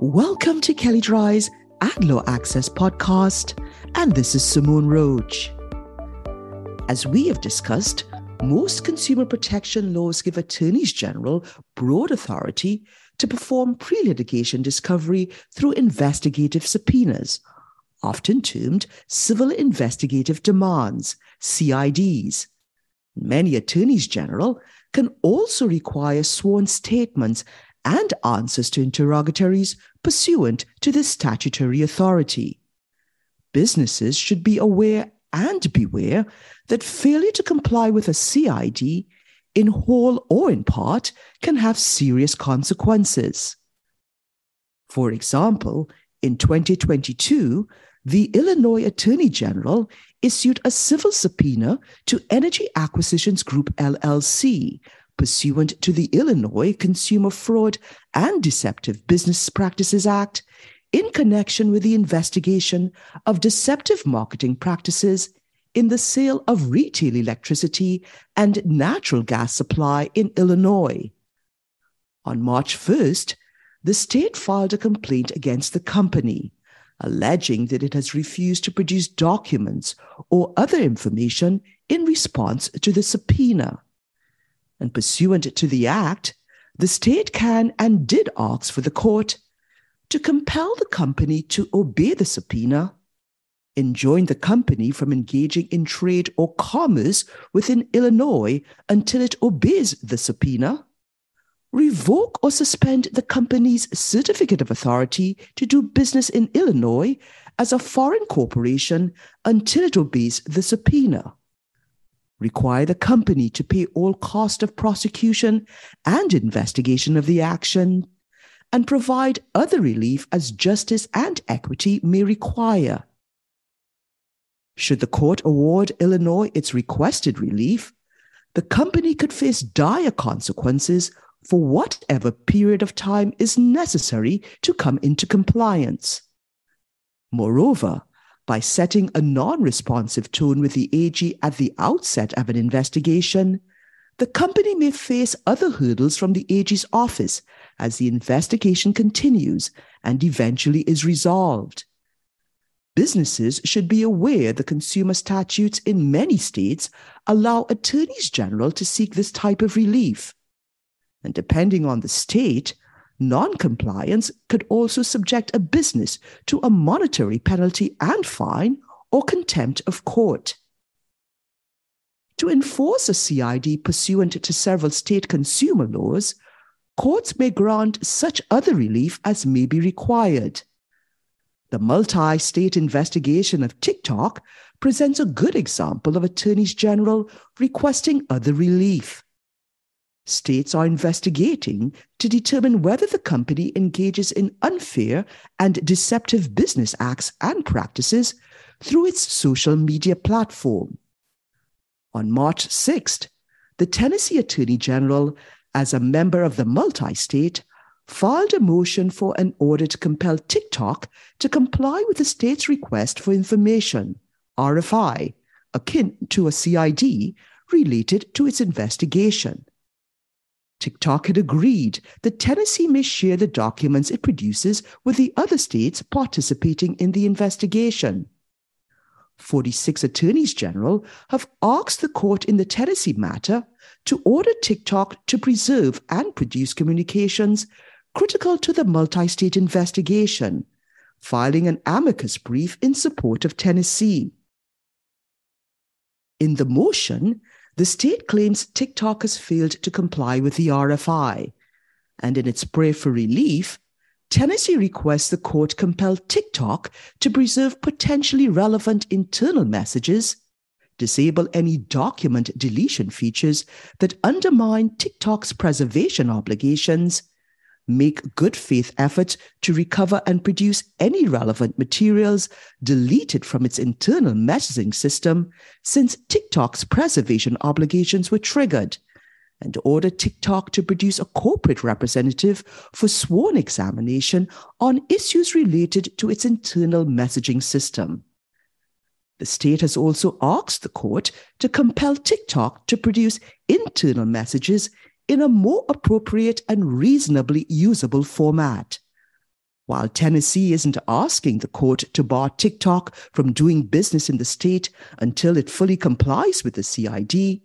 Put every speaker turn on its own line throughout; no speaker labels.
Welcome to Kelley Drye's Law Access podcast, and this is Simone Roach. As we have discussed, most consumer protection laws give attorneys general broad authority to perform pre litigation discovery through investigative subpoenas, often termed civil investigative demands, CIDs. Many attorneys general can also require sworn statements and answers to interrogatories pursuant to the statutory authority. Businesses should be aware and beware that failure to comply with a CID, in whole or in part, can have serious consequences. For example, in 2022, the Illinois Attorney General issued a civil subpoena to Energy Acquisitions Group LLC pursuant to the Illinois Consumer Fraud and Deceptive Business Practices Act in connection with the investigation of deceptive marketing practices in the sale of retail electricity and natural gas supply in Illinois. On March 1st, the state filed a complaint against the company, alleging that it has refused to produce documents or other information in response to the subpoena and pursuant to the Act, the state can and did ask for the court to compel the company to obey the subpoena, enjoin the company from engaging in trade or commerce within Illinois until it obeys the subpoena, revoke or suspend the company's certificate of authority to do business in Illinois as a foreign corporation until it obeys the subpoena require the company to pay all cost of prosecution and investigation of the action, and provide other relief as justice and equity may require. Should the court award Illinois its requested relief, the company could face dire consequences for whatever period of time is necessary to come into compliance. Moreover, by setting a non responsive tone with the AG at the outset of an investigation, the company may face other hurdles from the AG's office as the investigation continues and eventually is resolved. Businesses should be aware the consumer statutes in many states allow attorneys general to seek this type of relief. And depending on the state, Non-compliance could also subject a business to a monetary penalty and fine or contempt of court. To enforce a CID pursuant to several state consumer laws, courts may grant such other relief as may be required. The multi state investigation of TikTok presents a good example of attorneys general requesting other relief states are investigating to determine whether the company engages in unfair and deceptive business acts and practices through its social media platform. On March 6th, the Tennessee Attorney General, as a member of the multi state, filed a motion for an order to compel TikTok to comply with the state's request for information, RFI, akin to a CID, related to its investigation. TikTok had agreed that Tennessee may share the documents it produces with the other states participating in the investigation. 46 attorneys general have asked the court in the Tennessee matter to order TikTok to preserve and produce communications critical to the multi state investigation, filing an amicus brief in support of Tennessee. In the motion, the state claims TikTok has failed to comply with the RFI. And in its prayer for relief, Tennessee requests the court compel TikTok to preserve potentially relevant internal messages, disable any document deletion features that undermine TikTok's preservation obligations, make good faith efforts to recover and produce any relevant materials deleted from its internal messaging system since TikTok's preservation obligations were triggered, and order TikTok to produce a corporate representative for sworn examination on issues related to its internal messaging system. The state has also asked the court to compel TikTok to produce internal messages in a more appropriate and reasonably usable format. While Tennessee isn't asking the court to bar TikTok from doing business in the state until it fully complies with the CID,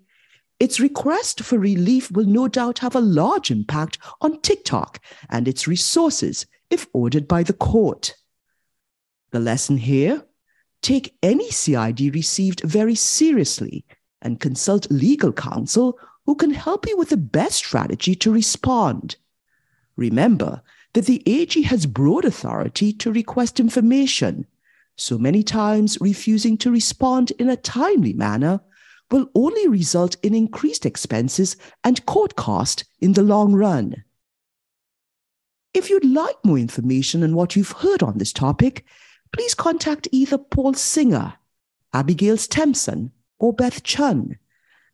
its request for relief will no doubt have a large impact on TikTok and its resources if ordered by the court. The lesson here take any CID received very seriously and consult legal counsel who can help you with the best strategy to respond. Remember that the AG has broad authority to request information, so many times refusing to respond in a timely manner will only result in increased expenses and court cost in the long run. If you'd like more information on what you've heard on this topic, please contact either Paul Singer, Abigail Stempson, or Beth Chun,